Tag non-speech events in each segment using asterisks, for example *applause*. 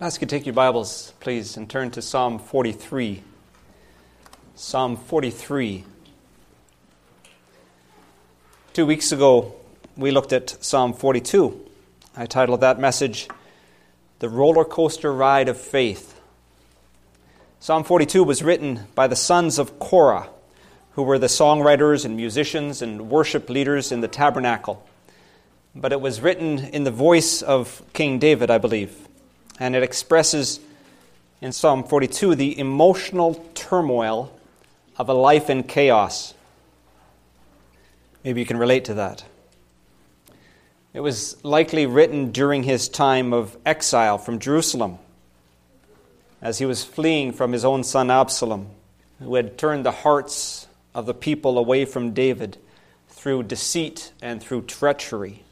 Ask you to take your Bibles, please, and turn to Psalm 43. Psalm 43. Two weeks ago, we looked at Psalm 42. I titled that message, The Roller Coaster Ride of Faith. Psalm 42 was written by the sons of Korah, who were the songwriters and musicians and worship leaders in the tabernacle. But it was written in the voice of King David, I believe and it expresses in Psalm 42 the emotional turmoil of a life in chaos. Maybe you can relate to that. It was likely written during his time of exile from Jerusalem, as he was fleeing from his own son Absalom, who had turned the hearts of the people away from David through deceit and through treachery.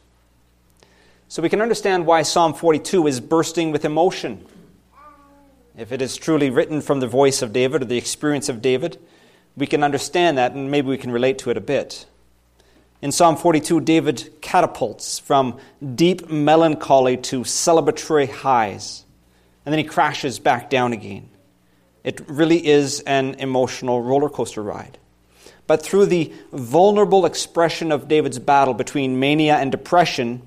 So we can understand why Psalm 42 is bursting with emotion. If it is truly written from the voice of David or the experience of David, we can understand that and maybe we can relate to it a bit. In Psalm 42, David catapults from deep melancholy to celebratory highs, and then he crashes back down again. It really is an emotional roller coaster ride. But through the vulnerable expression of David's battle between mania and depression,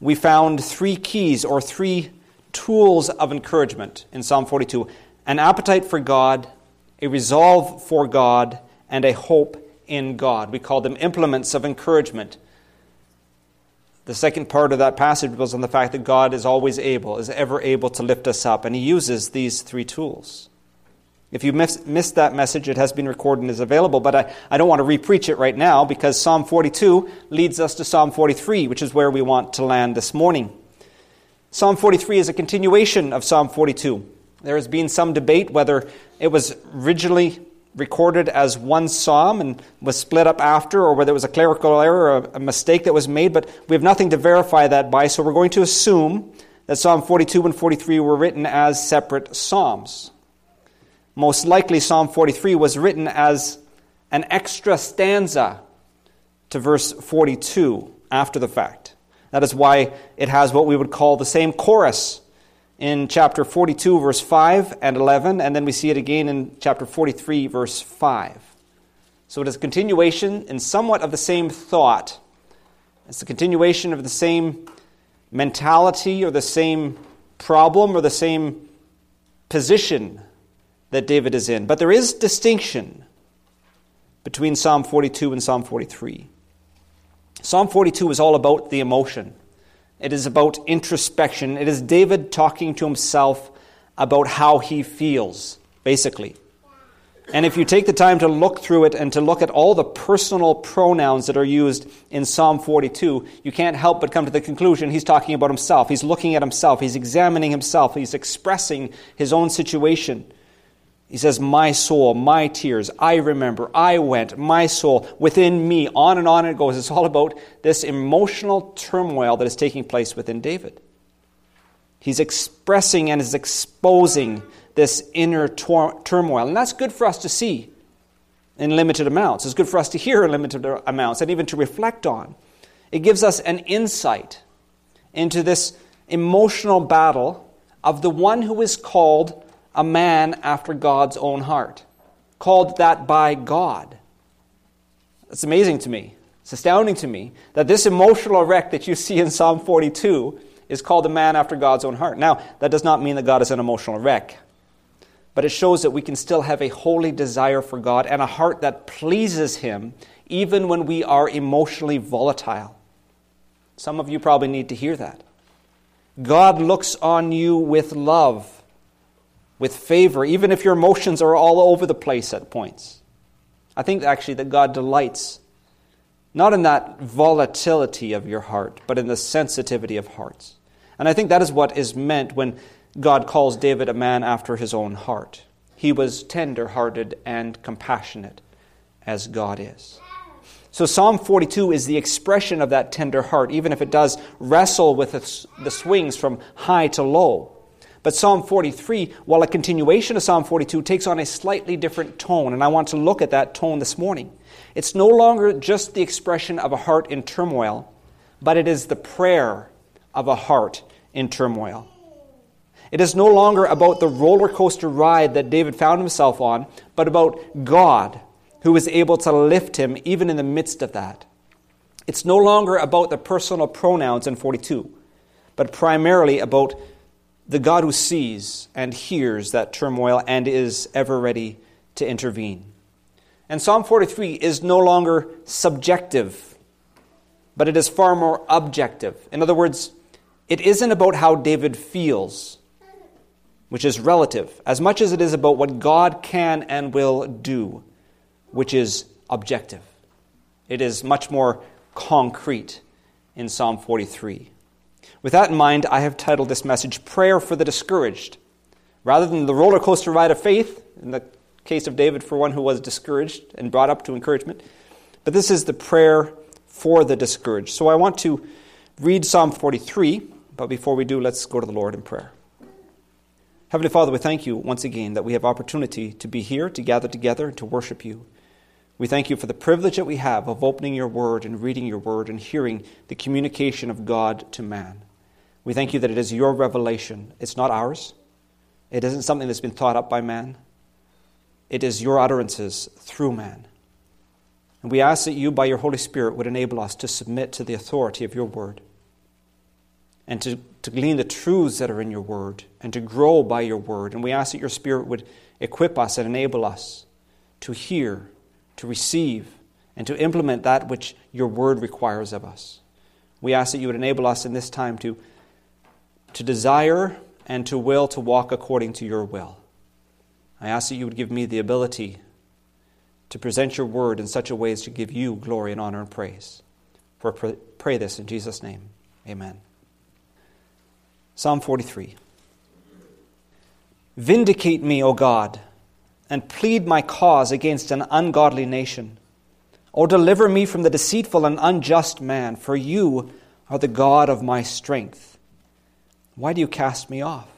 we found three keys or three tools of encouragement in Psalm 42 an appetite for God, a resolve for God, and a hope in God. We call them implements of encouragement. The second part of that passage was on the fact that God is always able, is ever able to lift us up, and He uses these three tools. If you missed that message, it has been recorded and is available, but I, I don't want to repreach it right now because Psalm 42 leads us to Psalm 43, which is where we want to land this morning. Psalm 43 is a continuation of Psalm 42. There has been some debate whether it was originally recorded as one psalm and was split up after, or whether it was a clerical error or a mistake that was made, but we have nothing to verify that by, so we're going to assume that Psalm 42 and 43 were written as separate psalms. Most likely, Psalm 43 was written as an extra stanza to verse 42 after the fact. That is why it has what we would call the same chorus in chapter 42, verse 5 and 11, and then we see it again in chapter 43, verse 5. So it is a continuation in somewhat of the same thought. It's a continuation of the same mentality or the same problem or the same position that David is in. But there is distinction between Psalm 42 and Psalm 43. Psalm 42 is all about the emotion. It is about introspection. It is David talking to himself about how he feels, basically. And if you take the time to look through it and to look at all the personal pronouns that are used in Psalm 42, you can't help but come to the conclusion he's talking about himself. He's looking at himself. He's examining himself. He's expressing his own situation. He says, My soul, my tears, I remember, I went, my soul, within me, on and on it goes. It's all about this emotional turmoil that is taking place within David. He's expressing and is exposing this inner tor- turmoil. And that's good for us to see in limited amounts. It's good for us to hear in limited amounts and even to reflect on. It gives us an insight into this emotional battle of the one who is called a man after God's own heart, called that by God. It's amazing to me. It's astounding to me that this emotional wreck that you see in Psalm 42 is called a man after God's own heart. Now, that does not mean that God is an emotional wreck, but it shows that we can still have a holy desire for God and a heart that pleases Him even when we are emotionally volatile. Some of you probably need to hear that. God looks on you with love with favor, even if your emotions are all over the place at points. I think actually that God delights not in that volatility of your heart, but in the sensitivity of hearts. And I think that is what is meant when God calls David a man after his own heart. He was tender hearted and compassionate as God is. So Psalm 42 is the expression of that tender heart, even if it does wrestle with the swings from high to low. But Psalm 43, while a continuation of Psalm 42, takes on a slightly different tone, and I want to look at that tone this morning. It's no longer just the expression of a heart in turmoil, but it is the prayer of a heart in turmoil. It is no longer about the roller coaster ride that David found himself on, but about God who is able to lift him even in the midst of that. It's no longer about the personal pronouns in 42, but primarily about the God who sees and hears that turmoil and is ever ready to intervene. And Psalm 43 is no longer subjective, but it is far more objective. In other words, it isn't about how David feels, which is relative, as much as it is about what God can and will do, which is objective. It is much more concrete in Psalm 43. With that in mind, I have titled this message Prayer for the Discouraged. Rather than the roller coaster ride of faith, in the case of David, for one who was discouraged and brought up to encouragement, but this is the prayer for the discouraged. So I want to read Psalm 43, but before we do, let's go to the Lord in prayer. Heavenly Father, we thank you once again that we have opportunity to be here, to gather together, and to worship you. We thank you for the privilege that we have of opening your word and reading your word and hearing the communication of God to man. We thank you that it is your revelation. It's not ours. It isn't something that's been thought up by man. It is your utterances through man. And we ask that you, by your Holy Spirit, would enable us to submit to the authority of your word and to, to glean the truths that are in your word and to grow by your word. And we ask that your Spirit would equip us and enable us to hear, to receive, and to implement that which your word requires of us. We ask that you would enable us in this time to to desire and to will to walk according to your will. I ask that you would give me the ability to present your word in such a way as to give you glory and honor and praise. For pray this in Jesus' name. Amen. Psalm 43. Vindicate me, O God, and plead my cause against an ungodly nation. O deliver me from the deceitful and unjust man, for you are the God of my strength. Why do you cast me off?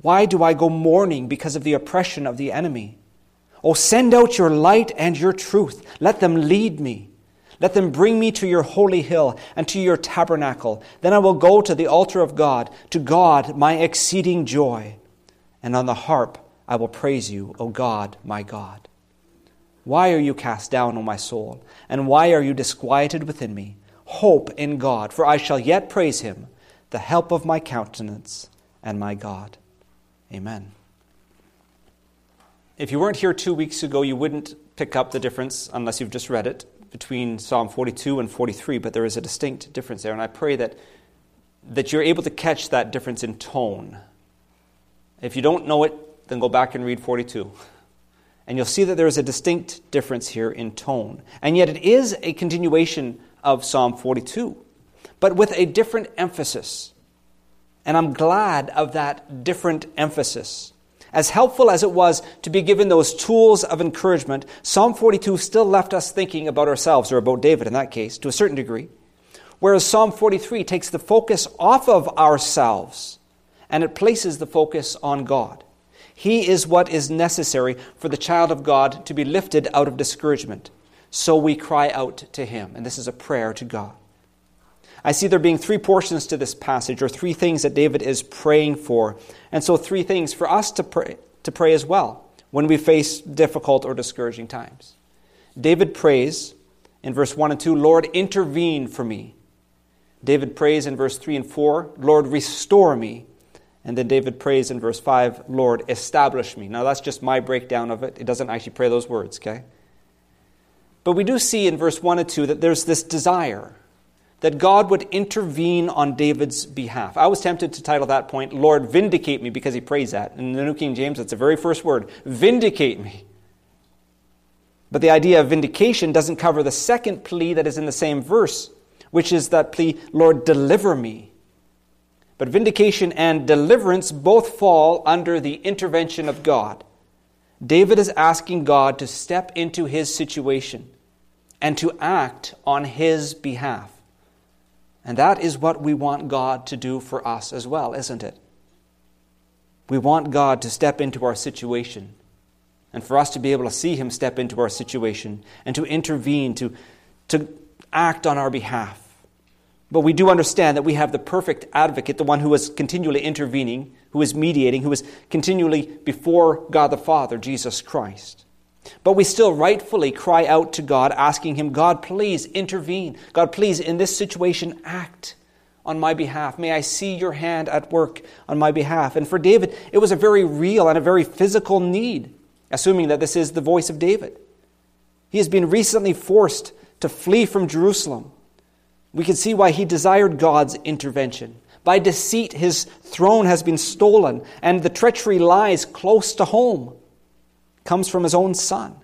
Why do I go mourning because of the oppression of the enemy? Oh, send out your light and your truth. Let them lead me. Let them bring me to your holy hill and to your tabernacle. Then I will go to the altar of God, to God, my exceeding joy. And on the harp I will praise you, O God, my God. Why are you cast down, O my soul? And why are you disquieted within me? Hope in God, for I shall yet praise him the help of my countenance and my God. Amen. If you weren't here two weeks ago, you wouldn't pick up the difference unless you've just read it between Psalm 42 and 43, but there is a distinct difference there. And I pray that, that you're able to catch that difference in tone. If you don't know it, then go back and read 42. And you'll see that there is a distinct difference here in tone. And yet it is a continuation of Psalm 42 but with a different emphasis. And I'm glad of that different emphasis. As helpful as it was to be given those tools of encouragement, Psalm 42 still left us thinking about ourselves, or about David in that case, to a certain degree. Whereas Psalm 43 takes the focus off of ourselves and it places the focus on God. He is what is necessary for the child of God to be lifted out of discouragement. So we cry out to Him. And this is a prayer to God. I see there being three portions to this passage, or three things that David is praying for. And so, three things for us to pray, to pray as well when we face difficult or discouraging times. David prays in verse 1 and 2, Lord, intervene for me. David prays in verse 3 and 4, Lord, restore me. And then David prays in verse 5, Lord, establish me. Now, that's just my breakdown of it. It doesn't actually pray those words, okay? But we do see in verse 1 and 2 that there's this desire that God would intervene on David's behalf. I was tempted to title that point, Lord, vindicate me, because he prays that. In the New King James, it's the very first word vindicate me. But the idea of vindication doesn't cover the second plea that is in the same verse, which is that plea, Lord, deliver me. But vindication and deliverance both fall under the intervention of God. David is asking God to step into his situation and to act on his behalf. And that is what we want God to do for us as well, isn't it? We want God to step into our situation and for us to be able to see Him step into our situation and to intervene, to, to act on our behalf. But we do understand that we have the perfect advocate, the one who is continually intervening, who is mediating, who is continually before God the Father, Jesus Christ. But we still rightfully cry out to God, asking Him, God, please intervene. God, please, in this situation, act on my behalf. May I see your hand at work on my behalf. And for David, it was a very real and a very physical need, assuming that this is the voice of David. He has been recently forced to flee from Jerusalem. We can see why he desired God's intervention. By deceit, his throne has been stolen, and the treachery lies close to home comes from his own son.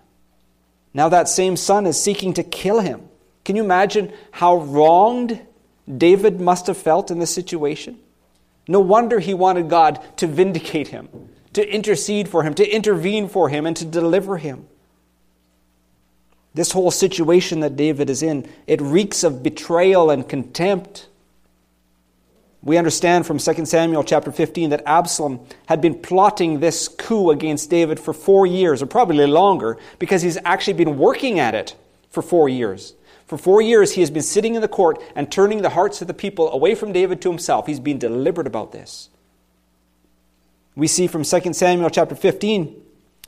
Now that same son is seeking to kill him. Can you imagine how wronged David must have felt in this situation? No wonder he wanted God to vindicate him, to intercede for him, to intervene for him, and to deliver him. This whole situation that David is in, it reeks of betrayal and contempt. We understand from 2 Samuel chapter 15 that Absalom had been plotting this coup against David for four years, or probably longer, because he's actually been working at it for four years. For four years, he has been sitting in the court and turning the hearts of the people away from David to himself. He's been deliberate about this. We see from 2 Samuel chapter 15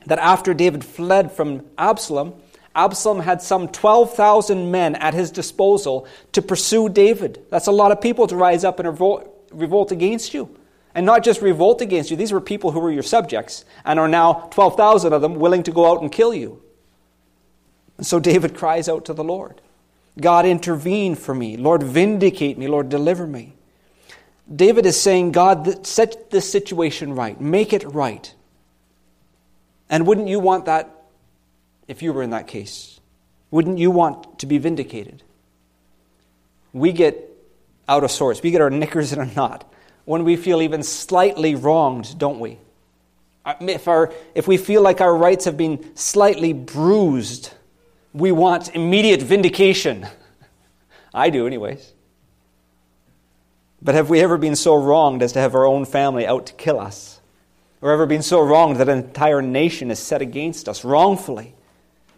that after David fled from Absalom, Absalom had some 12,000 men at his disposal to pursue David. That's a lot of people to rise up and revolt, revolt against you. And not just revolt against you, these were people who were your subjects, and are now 12,000 of them willing to go out and kill you. And so David cries out to the Lord God, intervene for me. Lord, vindicate me. Lord, deliver me. David is saying, God, set this situation right, make it right. And wouldn't you want that if you were in that case? Wouldn't you want to be vindicated? We get out of sorts. We get our knickers in a knot when we feel even slightly wronged, don't we? If, our, if we feel like our rights have been slightly bruised, we want immediate vindication. *laughs* I do, anyways. But have we ever been so wronged as to have our own family out to kill us? Or ever been so wronged that an entire nation is set against us wrongfully?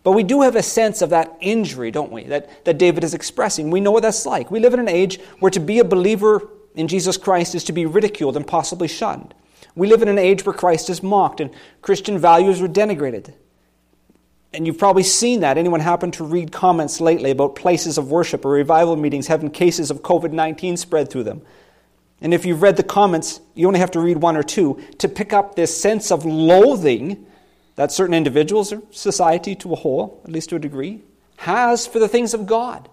But we do have a sense of that injury, don't we, that, that David is expressing. We know what that's like. We live in an age where to be a believer in Jesus Christ is to be ridiculed and possibly shunned. We live in an age where Christ is mocked and Christian values are denigrated. And you've probably seen that. Anyone happen to read comments lately about places of worship or revival meetings having cases of COVID 19 spread through them? And if you've read the comments, you only have to read one or two to pick up this sense of loathing that certain individuals or society to a whole, at least to a degree, has for the things of God.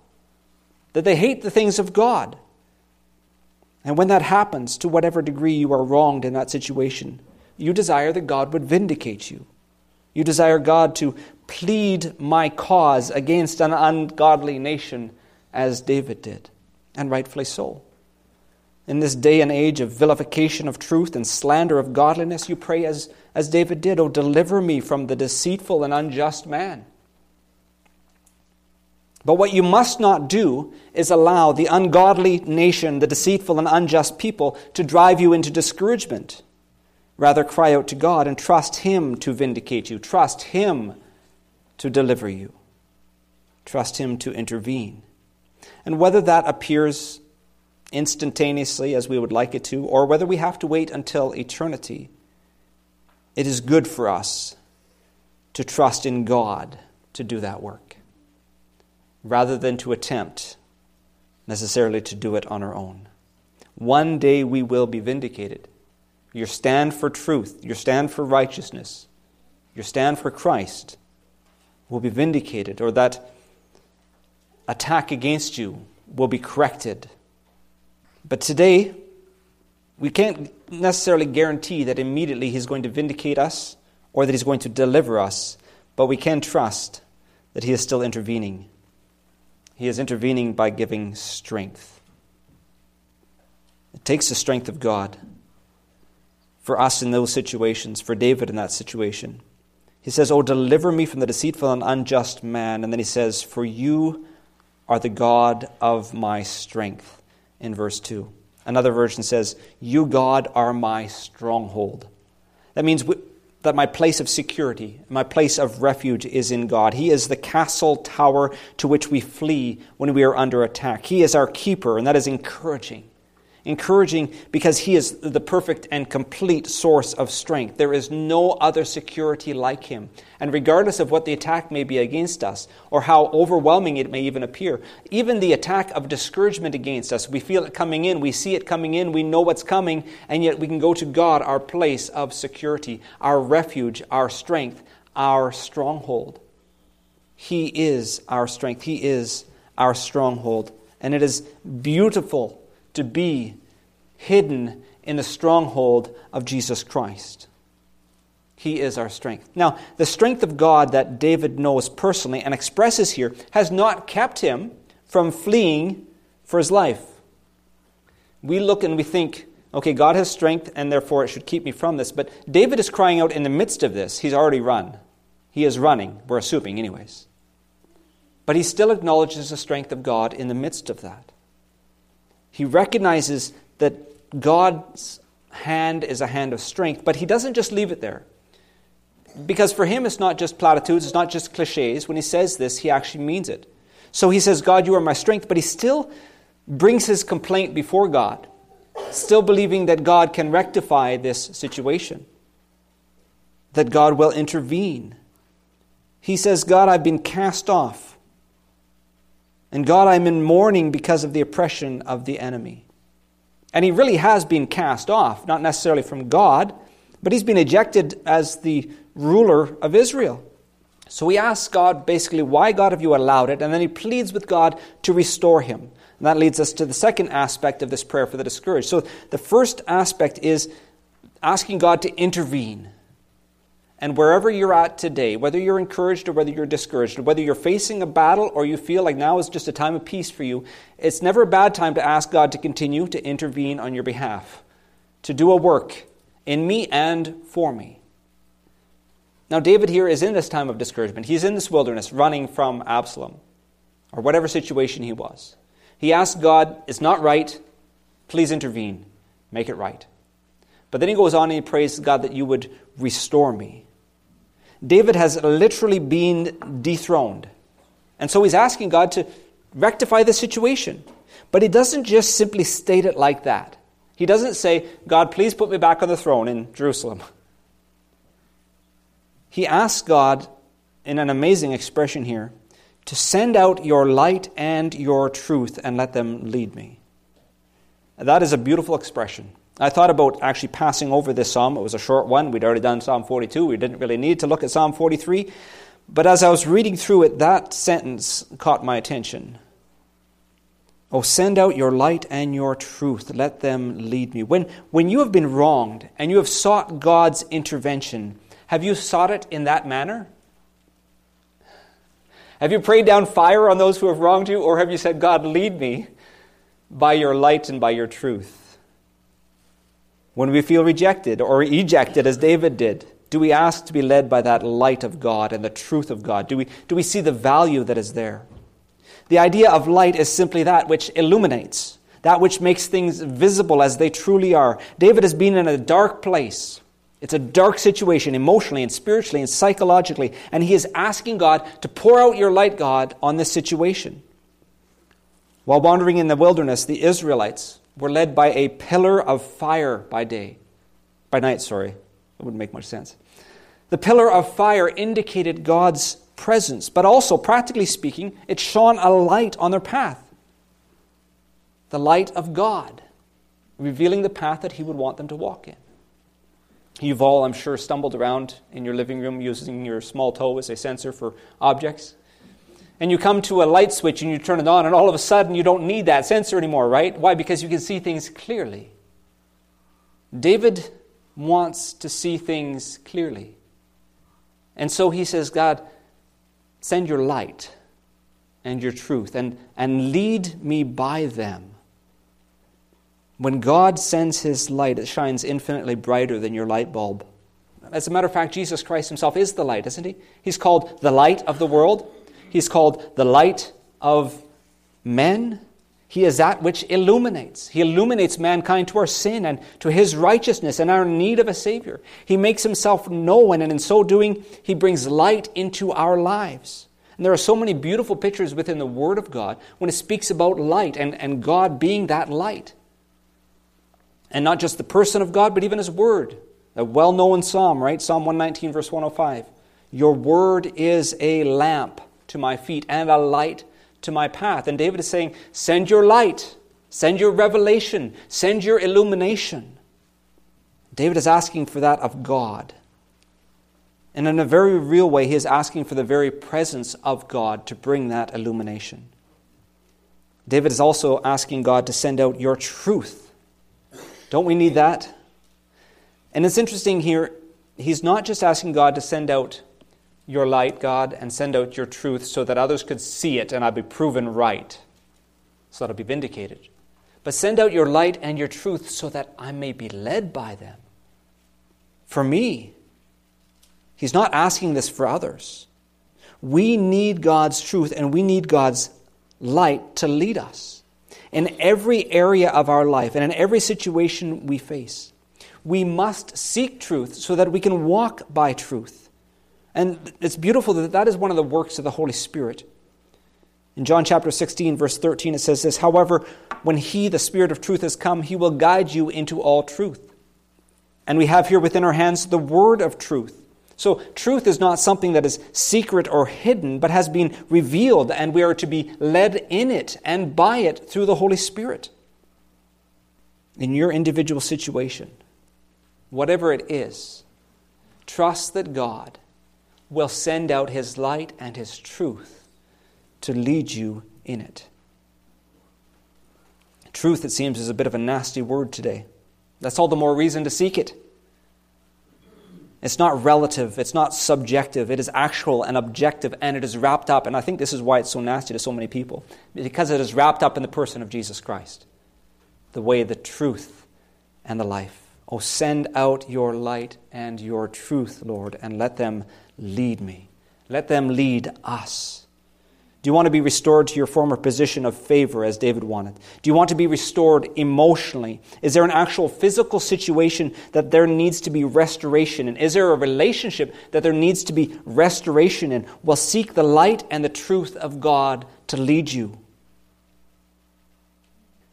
That they hate the things of God. And when that happens, to whatever degree you are wronged in that situation, you desire that God would vindicate you. You desire God to plead my cause against an ungodly nation, as David did, and rightfully so. In this day and age of vilification of truth and slander of godliness, you pray as, as David did, Oh, deliver me from the deceitful and unjust man. But what you must not do is allow the ungodly nation, the deceitful and unjust people, to drive you into discouragement. Rather, cry out to God and trust Him to vindicate you, trust Him to deliver you, trust Him to intervene. And whether that appears instantaneously as we would like it to, or whether we have to wait until eternity, it is good for us to trust in God to do that work, rather than to attempt necessarily to do it on our own. One day we will be vindicated. Your stand for truth, your stand for righteousness, your stand for Christ will be vindicated, or that attack against you will be corrected but today, we can't necessarily guarantee that immediately He's going to vindicate us or that He's going to deliver us, but we can trust that He is still intervening. He is intervening by giving strength. It takes the strength of God for us in those situations, for David in that situation. He says, Oh, deliver me from the deceitful and unjust man. And then he says, For you are the God of my strength in verse 2. Another version says, You, God, are my stronghold. That means we, that my place of security, my place of refuge is in God. He is the castle tower to which we flee when we are under attack. He is our keeper, and that is encouraging encouraging because He is the perfect and complete source of strength. There is no other security like Him. And regardless of what the attack may be against us, or how overwhelming it may even appear, even the attack of discouragement against us, we feel it coming in, we see it coming in, we know what's coming, and yet we can go to God, our place of security, our refuge, our strength, our stronghold. He is our strength, He is our stronghold. And it is beautiful to be hidden in the stronghold of Jesus Christ. He is our strength. Now, the strength of God that David knows personally and expresses here has not kept him from fleeing for his life. We look and we think, okay, God has strength and therefore it should keep me from this. But David is crying out in the midst of this. He's already run. He is running. We're assuming, anyways. But he still acknowledges the strength of God in the midst of that. He recognizes that God's hand is a hand of strength, but he doesn't just leave it there. Because for him, it's not just platitudes, it's not just cliches. When he says this, he actually means it. So he says, God, you are my strength, but he still brings his complaint before God, still believing that God can rectify this situation, that God will intervene. He says, God, I've been cast off. And God, I'm in mourning because of the oppression of the enemy. And he really has been cast off, not necessarily from God, but he's been ejected as the ruler of Israel. So he asks God basically, why, God, have you allowed it? And then he pleads with God to restore him. And that leads us to the second aspect of this prayer for the discouraged. So the first aspect is asking God to intervene. And wherever you're at today, whether you're encouraged or whether you're discouraged, whether you're facing a battle or you feel like now is just a time of peace for you, it's never a bad time to ask God to continue to intervene on your behalf, to do a work in me and for me. Now, David here is in this time of discouragement. He's in this wilderness running from Absalom or whatever situation he was. He asks God, It's not right. Please intervene. Make it right. But then he goes on and he prays God that you would restore me. David has literally been dethroned. And so he's asking God to rectify the situation. But he doesn't just simply state it like that. He doesn't say, God, please put me back on the throne in Jerusalem. He asks God, in an amazing expression here, to send out your light and your truth and let them lead me. That is a beautiful expression. I thought about actually passing over this psalm. It was a short one. We'd already done Psalm 42. We didn't really need to look at Psalm 43. But as I was reading through it, that sentence caught my attention. Oh, send out your light and your truth. Let them lead me. When, when you have been wronged and you have sought God's intervention, have you sought it in that manner? Have you prayed down fire on those who have wronged you, or have you said, God, lead me by your light and by your truth? When we feel rejected or ejected, as David did, do we ask to be led by that light of God and the truth of God? Do we, do we see the value that is there? The idea of light is simply that which illuminates, that which makes things visible as they truly are. David has been in a dark place. It's a dark situation emotionally and spiritually and psychologically, and he is asking God to pour out your light, God, on this situation. While wandering in the wilderness, the Israelites were led by a pillar of fire by day. By night, sorry. That wouldn't make much sense. The pillar of fire indicated God's presence, but also, practically speaking, it shone a light on their path. The light of God, revealing the path that He would want them to walk in. You've all, I'm sure, stumbled around in your living room using your small toe as a sensor for objects and you come to a light switch and you turn it on, and all of a sudden you don't need that sensor anymore, right? Why? Because you can see things clearly. David wants to see things clearly. And so he says, God, send your light and your truth and, and lead me by them. When God sends his light, it shines infinitely brighter than your light bulb. As a matter of fact, Jesus Christ himself is the light, isn't he? He's called the light of the world. He's called the light of men. He is that which illuminates. He illuminates mankind to our sin and to his righteousness and our need of a Savior. He makes himself known, and in so doing, he brings light into our lives. And there are so many beautiful pictures within the Word of God when it speaks about light and, and God being that light. And not just the person of God, but even his Word. A well known psalm, right? Psalm 119, verse 105. Your Word is a lamp to my feet and a light to my path. And David is saying, Send your light, send your revelation, send your illumination. David is asking for that of God. And in a very real way, he is asking for the very presence of God to bring that illumination. David is also asking God to send out your truth. Don't we need that? And it's interesting here, he's not just asking God to send out your light, God, and send out your truth so that others could see it and I'd be proven right, so that I'll be vindicated. But send out your light and your truth so that I may be led by them. For me, He's not asking this for others. We need God's truth and we need God's light to lead us in every area of our life and in every situation we face. We must seek truth so that we can walk by truth. And it's beautiful that that is one of the works of the Holy Spirit. In John chapter 16, verse 13, it says this However, when He, the Spirit of truth, has come, He will guide you into all truth. And we have here within our hands the word of truth. So, truth is not something that is secret or hidden, but has been revealed, and we are to be led in it and by it through the Holy Spirit. In your individual situation, whatever it is, trust that God will send out His light and His truth to lead you in it. Truth, it seems, is a bit of a nasty word today. That's all the more reason to seek it. It's not relative, it's not subjective, it is actual and objective, and it is wrapped up, and I think this is why it's so nasty to so many people, because it is wrapped up in the person of Jesus Christ the way, the truth, and the life. Oh, send out your light and your truth, Lord, and let them lead me. Let them lead us. Do you want to be restored to your former position of favor as David wanted? Do you want to be restored emotionally? Is there an actual physical situation that there needs to be restoration in? Is there a relationship that there needs to be restoration in? Well, seek the light and the truth of God to lead you.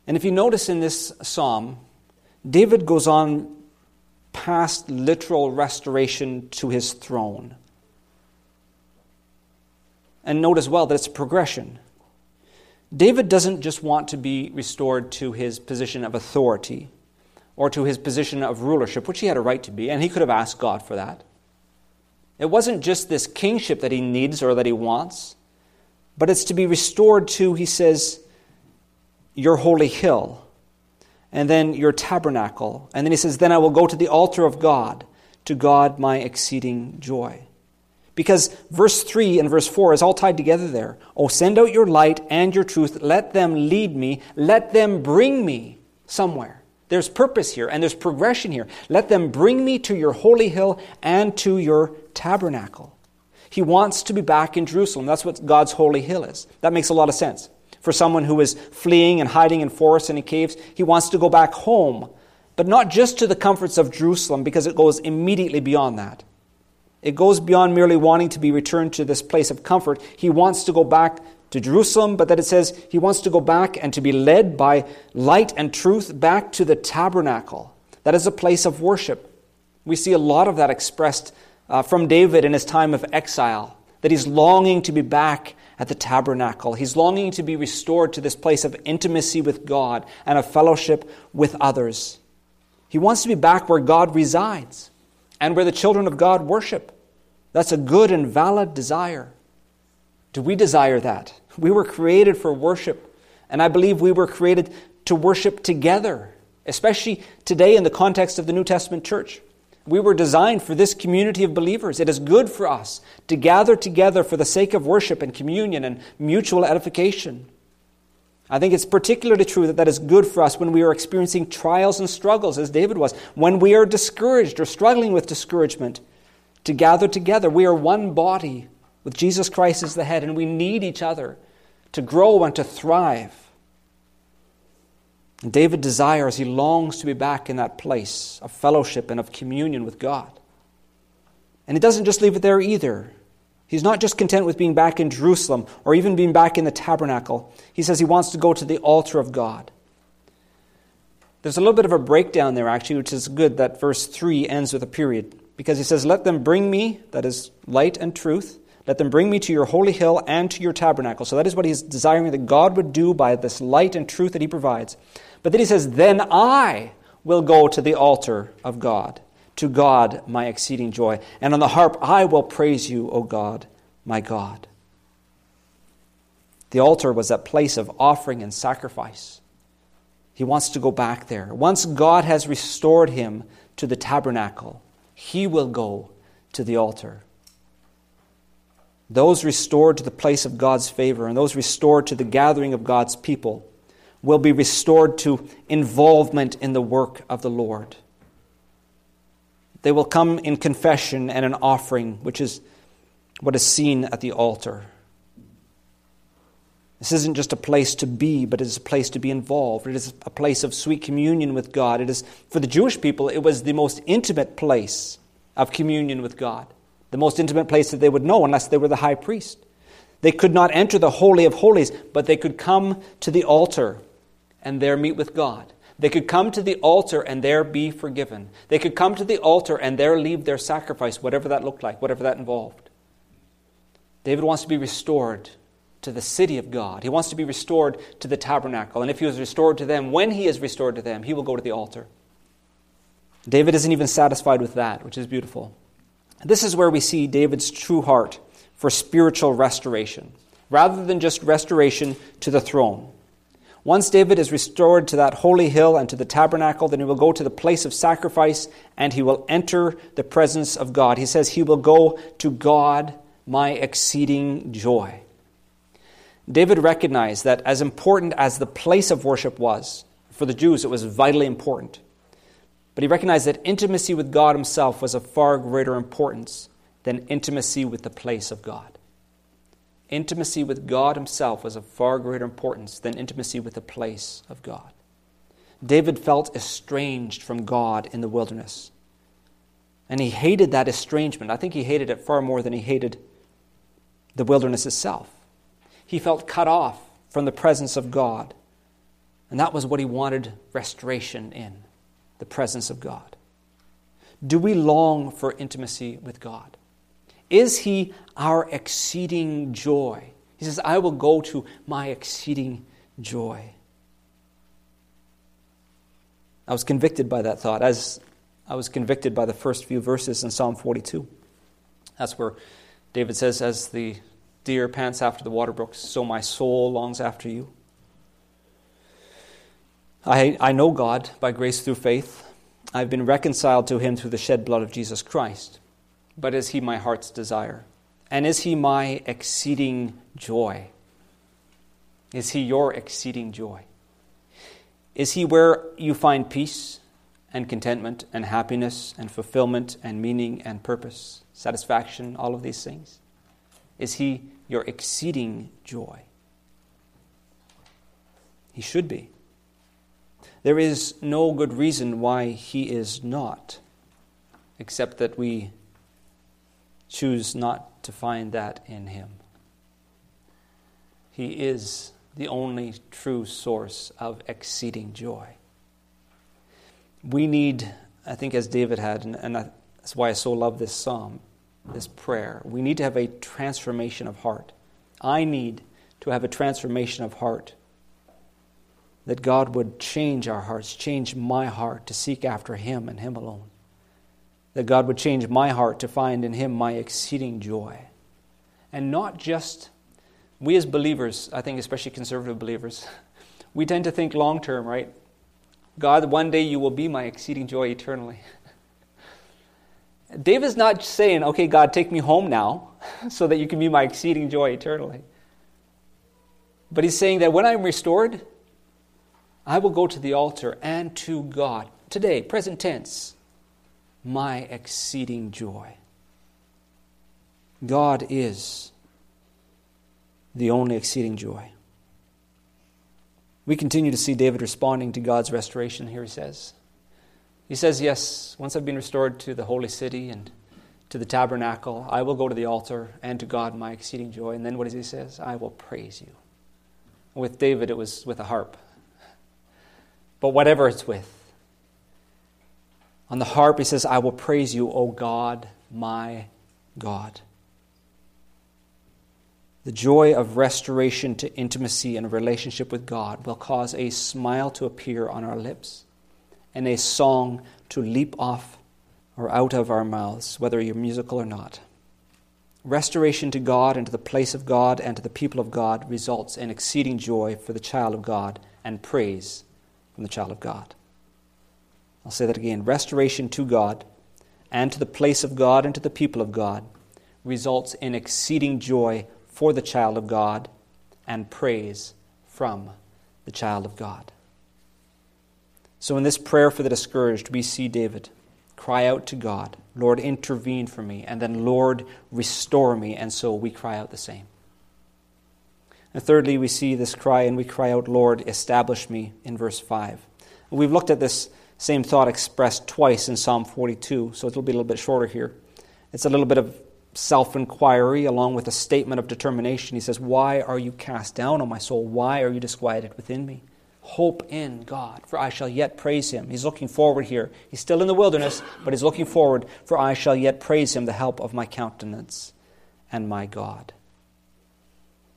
And if you notice in this psalm, David goes on past literal restoration to his throne. And note as well that it's a progression. David doesn't just want to be restored to his position of authority or to his position of rulership, which he had a right to be, and he could have asked God for that. It wasn't just this kingship that he needs or that he wants, but it's to be restored to, he says, your holy hill, and then your tabernacle. And then he says, Then I will go to the altar of God, to God my exceeding joy. Because verse 3 and verse 4 is all tied together there. Oh, send out your light and your truth. Let them lead me. Let them bring me somewhere. There's purpose here and there's progression here. Let them bring me to your holy hill and to your tabernacle. He wants to be back in Jerusalem. That's what God's holy hill is. That makes a lot of sense. For someone who is fleeing and hiding in forests and in caves, he wants to go back home, but not just to the comforts of Jerusalem, because it goes immediately beyond that. It goes beyond merely wanting to be returned to this place of comfort. He wants to go back to Jerusalem, but that it says he wants to go back and to be led by light and truth back to the tabernacle. That is a place of worship. We see a lot of that expressed uh, from David in his time of exile, that he's longing to be back at the tabernacle. He's longing to be restored to this place of intimacy with God and of fellowship with others. He wants to be back where God resides and where the children of God worship. That's a good and valid desire. Do we desire that? We were created for worship, and I believe we were created to worship together, especially today in the context of the New Testament church. We were designed for this community of believers. It is good for us to gather together for the sake of worship and communion and mutual edification. I think it's particularly true that that is good for us when we are experiencing trials and struggles, as David was, when we are discouraged or struggling with discouragement, to gather together. We are one body with Jesus Christ as the head, and we need each other to grow and to thrive. David desires, he longs to be back in that place of fellowship and of communion with God. And he doesn't just leave it there either. He's not just content with being back in Jerusalem or even being back in the tabernacle. He says he wants to go to the altar of God. There's a little bit of a breakdown there, actually, which is good that verse 3 ends with a period. Because he says, Let them bring me, that is light and truth, let them bring me to your holy hill and to your tabernacle. So that is what he's desiring that God would do by this light and truth that he provides. But then he says, Then I will go to the altar of God, to God my exceeding joy. And on the harp I will praise you, O God, my God. The altar was that place of offering and sacrifice. He wants to go back there. Once God has restored him to the tabernacle, he will go to the altar. Those restored to the place of God's favor and those restored to the gathering of God's people will be restored to involvement in the work of the Lord. They will come in confession and an offering, which is what is seen at the altar. This isn't just a place to be, but it is a place to be involved. It is a place of sweet communion with God. It is, for the Jewish people, it was the most intimate place of communion with God, the most intimate place that they would know unless they were the high priest. They could not enter the Holy of Holies, but they could come to the altar and there meet with God. They could come to the altar and there be forgiven. They could come to the altar and there leave their sacrifice, whatever that looked like, whatever that involved. David wants to be restored to the city of God. He wants to be restored to the tabernacle. And if he was restored to them, when he is restored to them, he will go to the altar. David isn't even satisfied with that, which is beautiful. This is where we see David's true heart for spiritual restoration, rather than just restoration to the throne. Once David is restored to that holy hill and to the tabernacle, then he will go to the place of sacrifice and he will enter the presence of God. He says, He will go to God, my exceeding joy. David recognized that as important as the place of worship was, for the Jews it was vitally important. But he recognized that intimacy with God himself was of far greater importance than intimacy with the place of God. Intimacy with God himself was of far greater importance than intimacy with the place of God. David felt estranged from God in the wilderness. And he hated that estrangement. I think he hated it far more than he hated the wilderness itself. He felt cut off from the presence of God. And that was what he wanted restoration in the presence of God. Do we long for intimacy with God? Is he our exceeding joy? He says, I will go to my exceeding joy. I was convicted by that thought as I was convicted by the first few verses in Psalm 42. That's where David says, As the deer pants after the water brooks, so my soul longs after you. I, I know God by grace through faith. I've been reconciled to him through the shed blood of Jesus Christ. But is he my heart's desire? And is he my exceeding joy? Is he your exceeding joy? Is he where you find peace and contentment and happiness and fulfillment and meaning and purpose, satisfaction, all of these things? Is he your exceeding joy? He should be. There is no good reason why he is not, except that we choose not to find that in him. He is the only true source of exceeding joy. We need, I think, as David had, and, and that's why I so love this psalm, this prayer, we need to have a transformation of heart. I need to have a transformation of heart. That God would change our hearts, change my heart to seek after Him and Him alone that God would change my heart to find in Him my exceeding joy. And not just, we as believers, I think especially conservative believers, *laughs* we tend to think long term, right? God, one day you will be my exceeding joy eternally. *laughs* David's not saying, okay, God, take me home now *laughs* so that you can be my exceeding joy eternally. But he's saying that when I'm restored, I will go to the altar and to God. Today, present tense my exceeding joy. God is the only exceeding joy. We continue to see David responding to God's restoration here, he says. He says, Yes, once I've been restored to the holy city and to the tabernacle, I will go to the altar and to God my exceeding joy. And then what does he say? I will praise you. With David, it was with a harp. But whatever it's with, on the harp, he says, I will praise you, O God, my God. The joy of restoration to intimacy and relationship with God will cause a smile to appear on our lips and a song to leap off or out of our mouths, whether you're musical or not. Restoration to God and to the place of God and to the people of God results in exceeding joy for the child of God and praise from the child of God. I'll say that again. Restoration to God and to the place of God and to the people of God results in exceeding joy for the child of God and praise from the child of God. So, in this prayer for the discouraged, we see David cry out to God, Lord, intervene for me, and then, Lord, restore me. And so we cry out the same. And thirdly, we see this cry and we cry out, Lord, establish me, in verse 5. we've looked at this same thought expressed twice in Psalm 42, so it'll be a little bit shorter here. It's a little bit of self inquiry along with a statement of determination. He says, Why are you cast down, O my soul? Why are you disquieted within me? Hope in God, for I shall yet praise him. He's looking forward here. He's still in the wilderness, but he's looking forward, for I shall yet praise him, the help of my countenance and my God.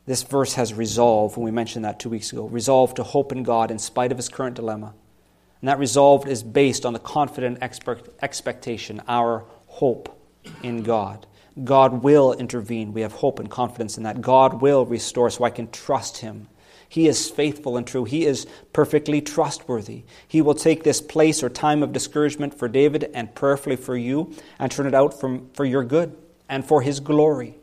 This verse has resolve, and we mentioned that two weeks ago resolve to hope in God in spite of his current dilemma. And that resolve is based on the confident expect, expectation, our hope in God. God will intervene. We have hope and confidence in that. God will restore, so I can trust him he is faithful and true. He is perfectly trustworthy. He will take this place or time of discouragement for David and prayerfully for you and turn it out from, for your good and for his glory.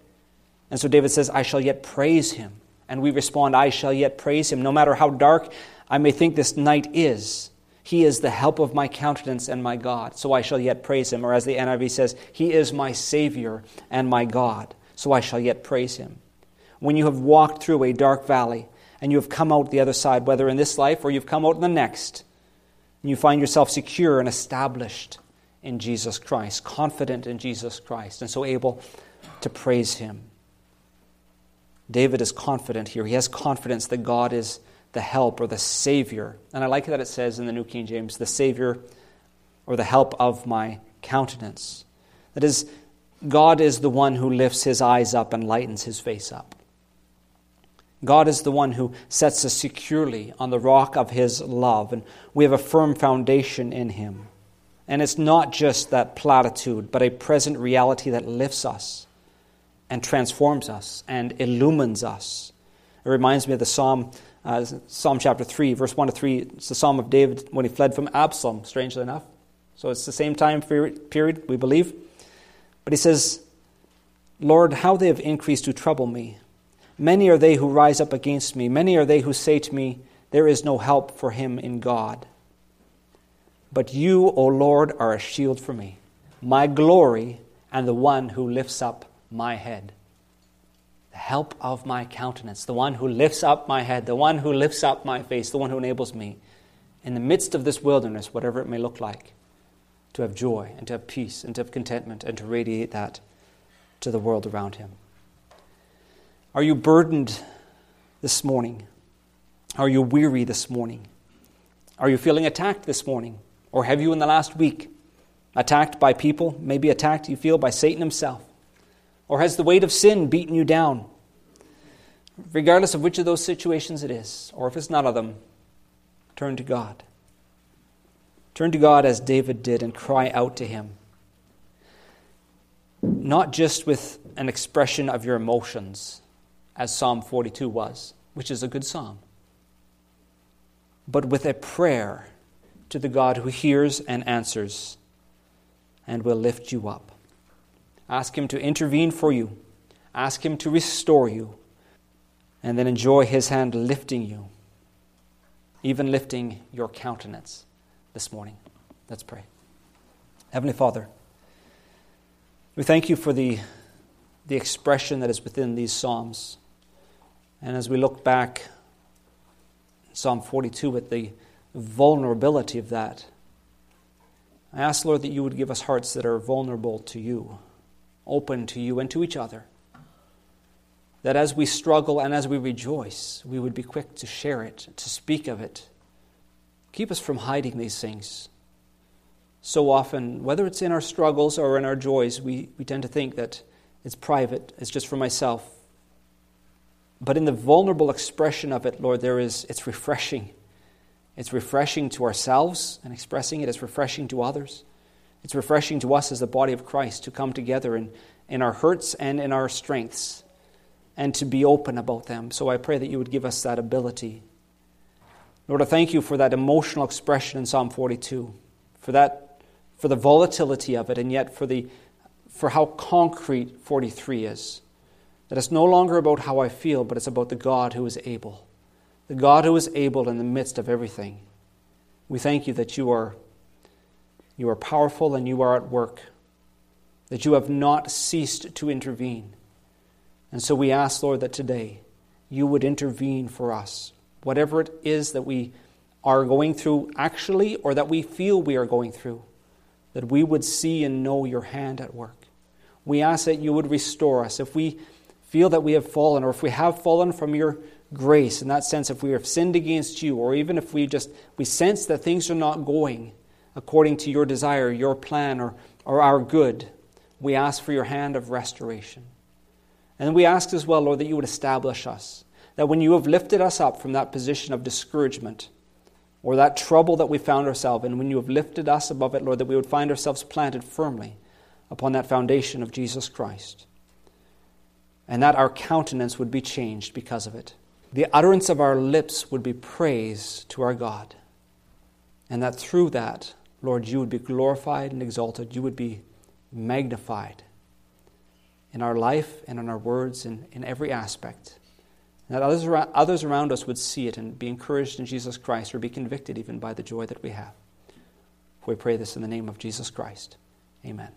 And so David says, I shall yet praise him. And we respond, I shall yet praise him. No matter how dark I may think this night is, he is the help of my countenance and my God, so I shall yet praise him. Or as the NIV says, He is my Savior and my God, so I shall yet praise him. When you have walked through a dark valley, and you have come out the other side, whether in this life or you've come out in the next, and you find yourself secure and established in Jesus Christ, confident in Jesus Christ, and so able to praise Him. David is confident here. He has confidence that God is the help or the Savior. And I like that it says in the New King James, the Savior or the help of my countenance. That is, God is the one who lifts his eyes up and lightens his face up. God is the one who sets us securely on the rock of His love, and we have a firm foundation in Him. And it's not just that platitude, but a present reality that lifts us and transforms us and illumines us. It reminds me of the Psalm, uh, Psalm chapter 3, verse 1 to 3. It's the Psalm of David when he fled from Absalom, strangely enough. So it's the same time period, we believe. But he says, Lord, how they have increased to trouble me. Many are they who rise up against me. Many are they who say to me, There is no help for him in God. But you, O Lord, are a shield for me, my glory, and the one who lifts up my head. The help of my countenance, the one who lifts up my head, the one who lifts up my face, the one who enables me, in the midst of this wilderness, whatever it may look like, to have joy and to have peace and to have contentment and to radiate that to the world around him. Are you burdened this morning? Are you weary this morning? Are you feeling attacked this morning? Or have you in the last week attacked by people, maybe attacked you feel by Satan himself? Or has the weight of sin beaten you down? Regardless of which of those situations it is, or if it's none of them, turn to God. Turn to God as David did and cry out to Him. Not just with an expression of your emotions, as Psalm 42 was, which is a good psalm, but with a prayer to the God who hears and answers and will lift you up. Ask Him to intervene for you, ask Him to restore you, and then enjoy His hand lifting you, even lifting your countenance this morning. Let's pray. Heavenly Father, we thank you for the, the expression that is within these Psalms. And as we look back, Psalm 42 with the vulnerability of that. I ask, Lord, that you would give us hearts that are vulnerable to you, open to you and to each other. That as we struggle and as we rejoice, we would be quick to share it, to speak of it. Keep us from hiding these things. So often, whether it's in our struggles or in our joys, we, we tend to think that it's private, it's just for myself. But in the vulnerable expression of it, Lord, there is it's refreshing. It's refreshing to ourselves and expressing it. It's refreshing to others. It's refreshing to us as the body of Christ to come together in, in our hurts and in our strengths and to be open about them. So I pray that you would give us that ability. Lord, I thank you for that emotional expression in Psalm 42, for that, for the volatility of it, and yet for the for how concrete 43 is. That it's no longer about how I feel, but it's about the God who is able. The God who is able in the midst of everything. We thank you that you are, you are powerful and you are at work, that you have not ceased to intervene. And so we ask, Lord, that today you would intervene for us, whatever it is that we are going through actually or that we feel we are going through, that we would see and know your hand at work. We ask that you would restore us. If we feel that we have fallen, or if we have fallen from your grace, in that sense, if we have sinned against you, or even if we just we sense that things are not going according to your desire, your plan, or, or our good, we ask for your hand of restoration. And we ask as well, Lord, that you would establish us. That when you have lifted us up from that position of discouragement or that trouble that we found ourselves in, when you have lifted us above it, Lord, that we would find ourselves planted firmly upon that foundation of Jesus Christ. And that our countenance would be changed because of it. The utterance of our lips would be praise to our God. And that through that, Lord, you would be glorified and exalted. You would be magnified in our life and in our words and in every aspect. And that others around, others around us would see it and be encouraged in Jesus Christ or be convicted even by the joy that we have. We pray this in the name of Jesus Christ. Amen.